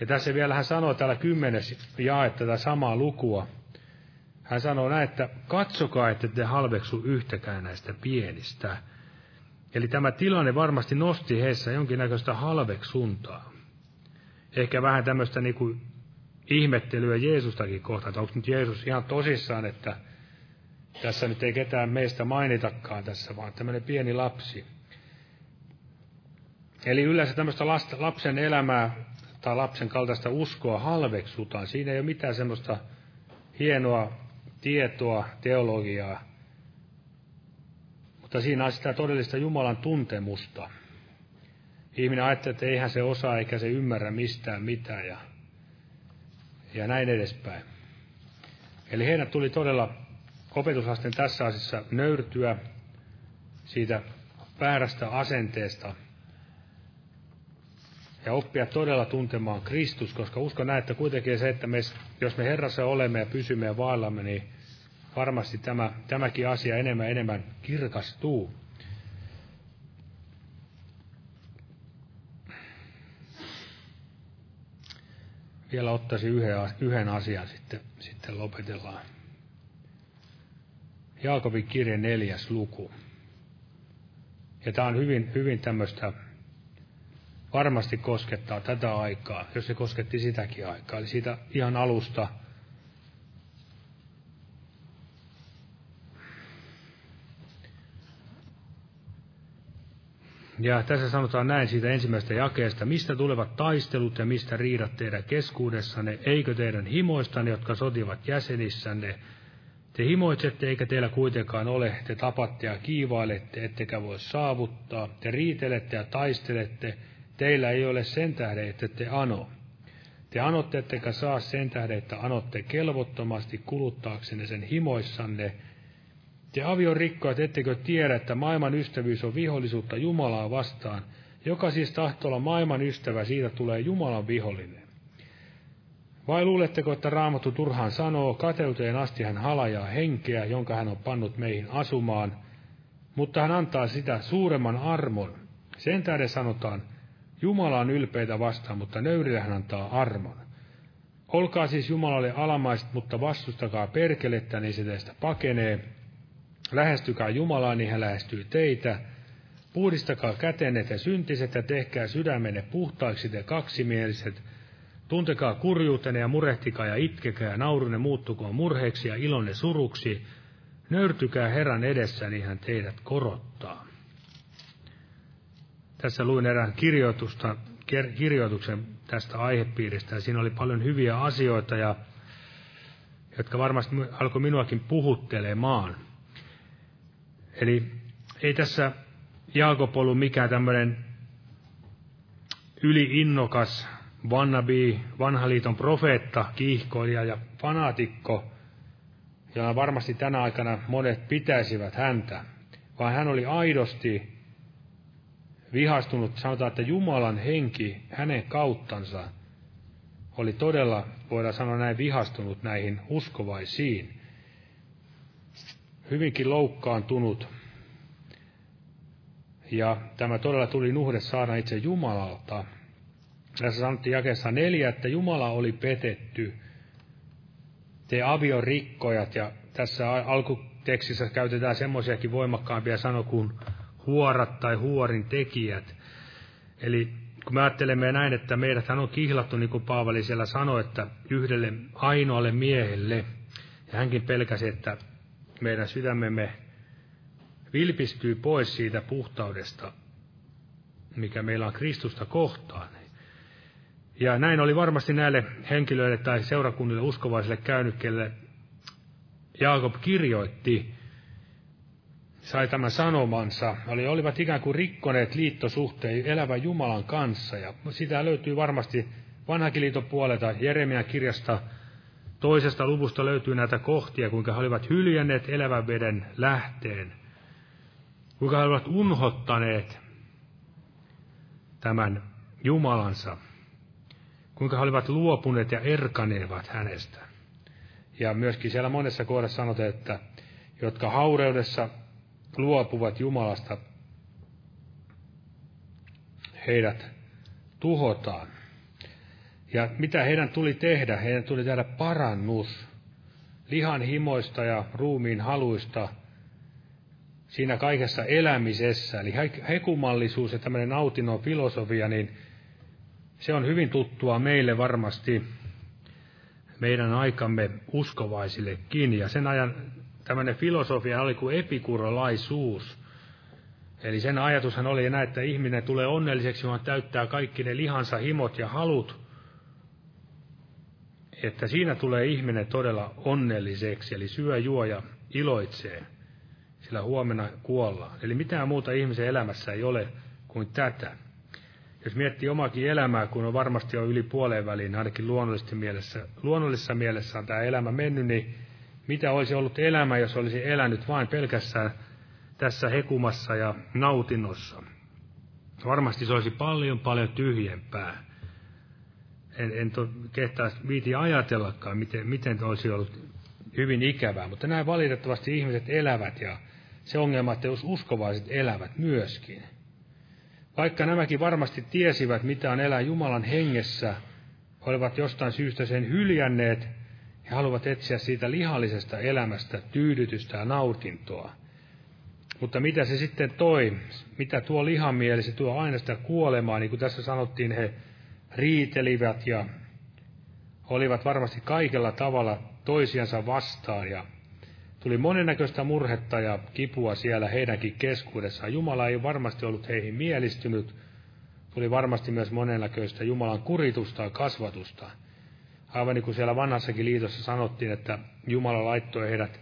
Ja tässä vielä hän sanoo täällä kymmenes jae tätä samaa lukua. Hän sanoo näin, että katsokaa, että te halveksu yhtäkään näistä pienistä. Eli tämä tilanne varmasti nosti heissä jonkinnäköistä halveksuntaa. Ehkä vähän tämmöistä niin kuin ihmettelyä Jeesustakin kohtaan, että onko nyt Jeesus ihan tosissaan, että tässä nyt ei ketään meistä mainitakaan tässä, vaan tämmöinen pieni lapsi. Eli yleensä tämmöistä lapsen elämää tai lapsen kaltaista uskoa halveksutaan. Siinä ei ole mitään semmoista hienoa tietoa, teologiaa, mutta siinä on sitä todellista Jumalan tuntemusta. Ihminen ajattelee, että eihän se osaa eikä se ymmärrä mistään mitään ja, ja näin edespäin. Eli heidän tuli todella opetusasten tässä asiassa nöyrtyä siitä väärästä asenteesta ja oppia todella tuntemaan Kristus, koska uskon näin, että kuitenkin se, että me, jos me Herrassa olemme ja pysymme ja vaellamme, niin varmasti tämä, tämäkin asia enemmän enemmän kirkastuu. Vielä ottaisin yhden, yhden asian, sitten, sitten lopetellaan. Jaakobin kirje neljäs luku. Ja tämä on hyvin, hyvin tämmöistä, varmasti koskettaa tätä aikaa, jos se kosketti sitäkin aikaa. Eli siitä ihan alusta Ja tässä sanotaan näin siitä ensimmäisestä jakeesta, mistä tulevat taistelut ja mistä riidat teidän keskuudessanne, eikö teidän himoistanne, jotka sotivat jäsenissänne. Te himoitsette, eikä teillä kuitenkaan ole, te tapatte ja kiivailette, ettekä voi saavuttaa, te riitelette ja taistelette, teillä ei ole sen tähden, että te ano. Te anotte, ettekä saa sen tähden, että anotte kelvottomasti kuluttaaksenne sen himoissanne, te avion rikkojat, ettekö tiedä, että maailman ystävyys on vihollisuutta Jumalaa vastaan, joka siis tahtoo olla maailman ystävä, siitä tulee Jumalan vihollinen. Vai luuletteko, että Raamattu turhaan sanoo, kateuteen asti hän halajaa henkeä, jonka hän on pannut meihin asumaan, mutta hän antaa sitä suuremman armon. Sen tähden sanotaan, Jumala on ylpeitä vastaan, mutta nöyrille hän antaa armon. Olkaa siis Jumalalle alamaiset, mutta vastustakaa perkelettä, niin se teistä pakenee. Lähestykää Jumalaa, niin hän lähestyy teitä. Puhdistakaa kätenne te syntiset ja tehkää sydämenne puhtaiksi te kaksimieliset. Tuntekaa kurjuutenne ja murehtikaa ja itkekää ja naurunne muuttukoon murheeksi ja ilonne suruksi. Nöyrtykää Herran edessä, niin hän teidät korottaa. Tässä luin erään kirjoitusta, kirjoituksen tästä aihepiiristä ja siinä oli paljon hyviä asioita, ja, jotka varmasti alkoi minuakin puhuttelemaan. Eli ei tässä Jaakob ollut mikään tämmöinen yliinnokas wannabe, vanhaliiton profeetta, kiihkoilija ja fanaatikko, jolla varmasti tänä aikana monet pitäisivät häntä, vaan hän oli aidosti vihastunut, sanotaan, että Jumalan henki hänen kauttansa oli todella, voidaan sanoa näin, vihastunut näihin uskovaisiin hyvinkin loukkaantunut. Ja tämä todella tuli nuhde saada itse Jumalalta. Tässä sanottiin jakeessa neljä, että Jumala oli petetty. Te aviorikkojat, ja tässä alkutekstissä käytetään semmoisiakin voimakkaampia sanoja kuin huorat tai huorin tekijät. Eli kun me ajattelemme näin, että meidät on kihlattu, niin kuin Paavali siellä sanoi, että yhdelle ainoalle miehelle, ja hänkin pelkäsi, että meidän sydämemme vilpistyy pois siitä puhtaudesta, mikä meillä on Kristusta kohtaan. Ja näin oli varmasti näille henkilöille tai seurakunnille uskovaisille käynyt, kelle Jaakob kirjoitti, sai tämän sanomansa, oli, olivat ikään kuin rikkoneet liittosuhteen elävän Jumalan kanssa. Ja sitä löytyy varmasti vanhakin liiton puolelta Jeremian kirjasta Toisesta luvusta löytyy näitä kohtia, kuinka he olivat hyljänneet elävän veden lähteen, kuinka he olivat unhottaneet tämän Jumalansa, kuinka he olivat luopuneet ja erkaneevat hänestä. Ja myöskin siellä monessa kohdassa sanotaan, että jotka haureudessa luopuvat Jumalasta, heidät tuhotaan. Ja mitä heidän tuli tehdä? Heidän tuli tehdä parannus lihan himoista ja ruumiin haluista siinä kaikessa elämisessä. Eli hekumallisuus ja tämmöinen nautinnon filosofia, niin se on hyvin tuttua meille varmasti meidän aikamme uskovaisillekin. Ja sen ajan tämmöinen filosofia oli kuin epikurolaisuus. Eli sen ajatushan oli näin, että ihminen tulee onnelliseksi, vaan täyttää kaikki ne lihansa himot ja halut että siinä tulee ihminen todella onnelliseksi, eli syö, juo ja iloitsee, sillä huomenna kuollaan. Eli mitään muuta ihmisen elämässä ei ole kuin tätä. Jos miettii omakin elämää, kun on varmasti jo yli puoleen väliin, ainakin luonnollisesti mielessä, luonnollisessa mielessä on tämä elämä mennyt, niin mitä olisi ollut elämä, jos olisi elänyt vain pelkästään tässä hekumassa ja nautinnossa? Varmasti se olisi paljon paljon tyhjempää en, en to, kehtaa viiti ajatellakaan, miten, miten olisi ollut hyvin ikävää. Mutta näin valitettavasti ihmiset elävät ja se ongelma, että jos uskovaiset elävät myöskin. Vaikka nämäkin varmasti tiesivät, mitä on elää Jumalan hengessä, olivat jostain syystä sen hyljänneet ja haluavat etsiä siitä lihallisesta elämästä tyydytystä ja nautintoa. Mutta mitä se sitten toi? Mitä tuo lihamieli? Se tuo aina sitä kuolemaa, niin kuin tässä sanottiin, he riitelivät ja olivat varmasti kaikella tavalla toisiansa vastaan ja Tuli monennäköistä murhetta ja kipua siellä heidänkin keskuudessaan. Jumala ei varmasti ollut heihin mielistynyt. Tuli varmasti myös monennäköistä Jumalan kuritusta ja kasvatusta. Aivan niin kuin siellä vanhassakin liitossa sanottiin, että Jumala laittoi heidät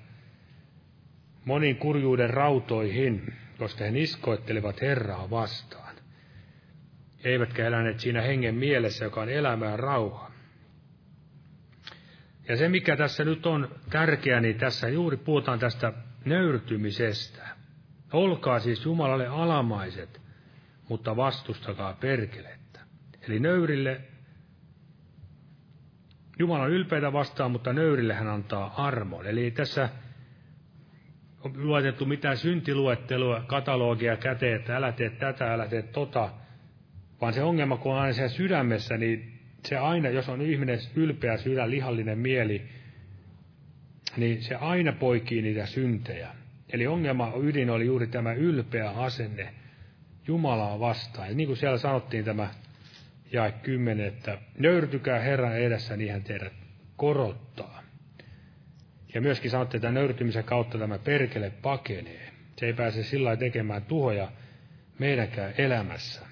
monin kurjuuden rautoihin, koska he niskoittelivat Herraa vastaan. Eivätkä eläneet siinä hengen mielessä, joka on elämää rauha. Ja se, mikä tässä nyt on tärkeää, niin tässä juuri puhutaan tästä nöyrtymisestä. Olkaa siis Jumalalle alamaiset, mutta vastustakaa perkelettä. Eli nöyrille, Jumala on ylpeitä vastaan, mutta nöyrille hän antaa armon. Eli tässä on luetettu mitään syntiluettelua, katalogia käteen, että älä tee tätä, älä tee tota, vaan se ongelma, kun on aina siellä sydämessä, niin se aina, jos on ihminen ylpeä sydän, lihallinen mieli, niin se aina poikii niitä syntejä. Eli ongelma ydin oli juuri tämä ylpeä asenne Jumalaa vastaan. Ja niin kuin siellä sanottiin tämä jae 10, että nöyrtykää Herran edessä, niin hän teidät korottaa. Ja myöskin sanottiin, että nöyrtymisen kautta tämä perkele pakenee. Se ei pääse sillä tekemään tuhoja meidänkään elämässä.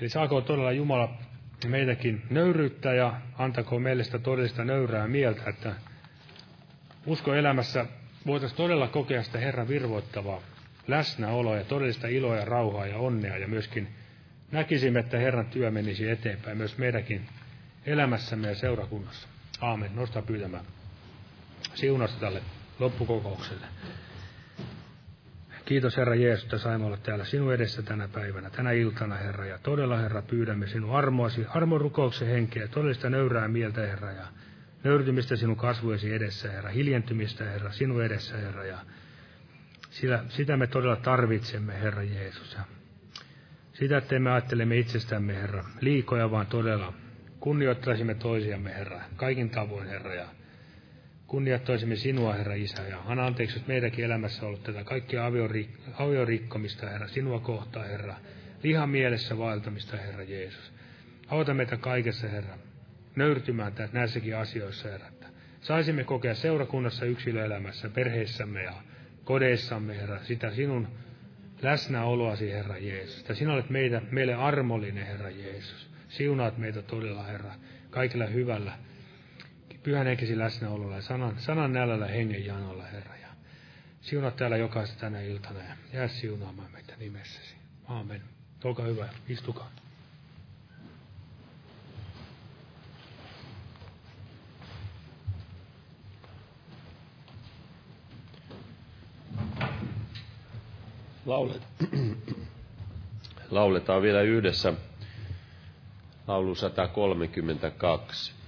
Eli saako todella Jumala meitäkin nöyryyttää ja antako meille sitä todellista nöyrää mieltä, että usko elämässä voitaisiin todella kokea sitä Herran virvoittavaa läsnäoloa ja todellista iloa ja rauhaa ja onnea ja myöskin näkisimme, että Herran työ menisi eteenpäin myös meidänkin elämässämme ja seurakunnassa. Aamen. Nosta pyytämään siunasta tälle loppukokoukselle. Kiitos Herra Jeesus, että saimme olla täällä sinun edessä tänä päivänä, tänä iltana Herra. Ja todella Herra pyydämme sinun armoasi, armon rukouksen henkeä, todellista nöyrää mieltä Herra. Ja nöyrtymistä sinun kasvuesi edessä Herra, hiljentymistä Herra, sinun edessä Herra. Ja sitä, sitä me todella tarvitsemme Herra Jeesus. Ja sitä, että me ajattelemme itsestämme Herra liikoja, vaan todella kunnioittaisimme toisiamme Herra, kaikin tavoin Herra. Ja kunnioittaisimme sinua, Herra Isä, ja anna anteeksi, että meidänkin elämässä on ollut tätä kaikkia aviorikkomista, Herra, sinua kohtaa, Herra, lihan mielessä vaeltamista, Herra Jeesus. Auta meitä kaikessa, Herra, nöyrtymään näissäkin asioissa, Herra, että saisimme kokea seurakunnassa, yksilöelämässä, perheissämme ja kodeissamme, Herra, sitä sinun läsnäoloasi, Herra Jeesus. Että sinä olet meitä, meille armollinen, Herra Jeesus. Siunaat meitä todella, Herra, kaikilla hyvällä pyhän henkesi läsnäololla ja sanan, sanan nälällä hengen janolla, Herra. Ja siunat täällä jokaista tänä iltana ja jää siunaamaan meitä nimessäsi. Aamen. Olkaa hyvä, istukaa. Laulet. Lauletaan vielä yhdessä laulu 132.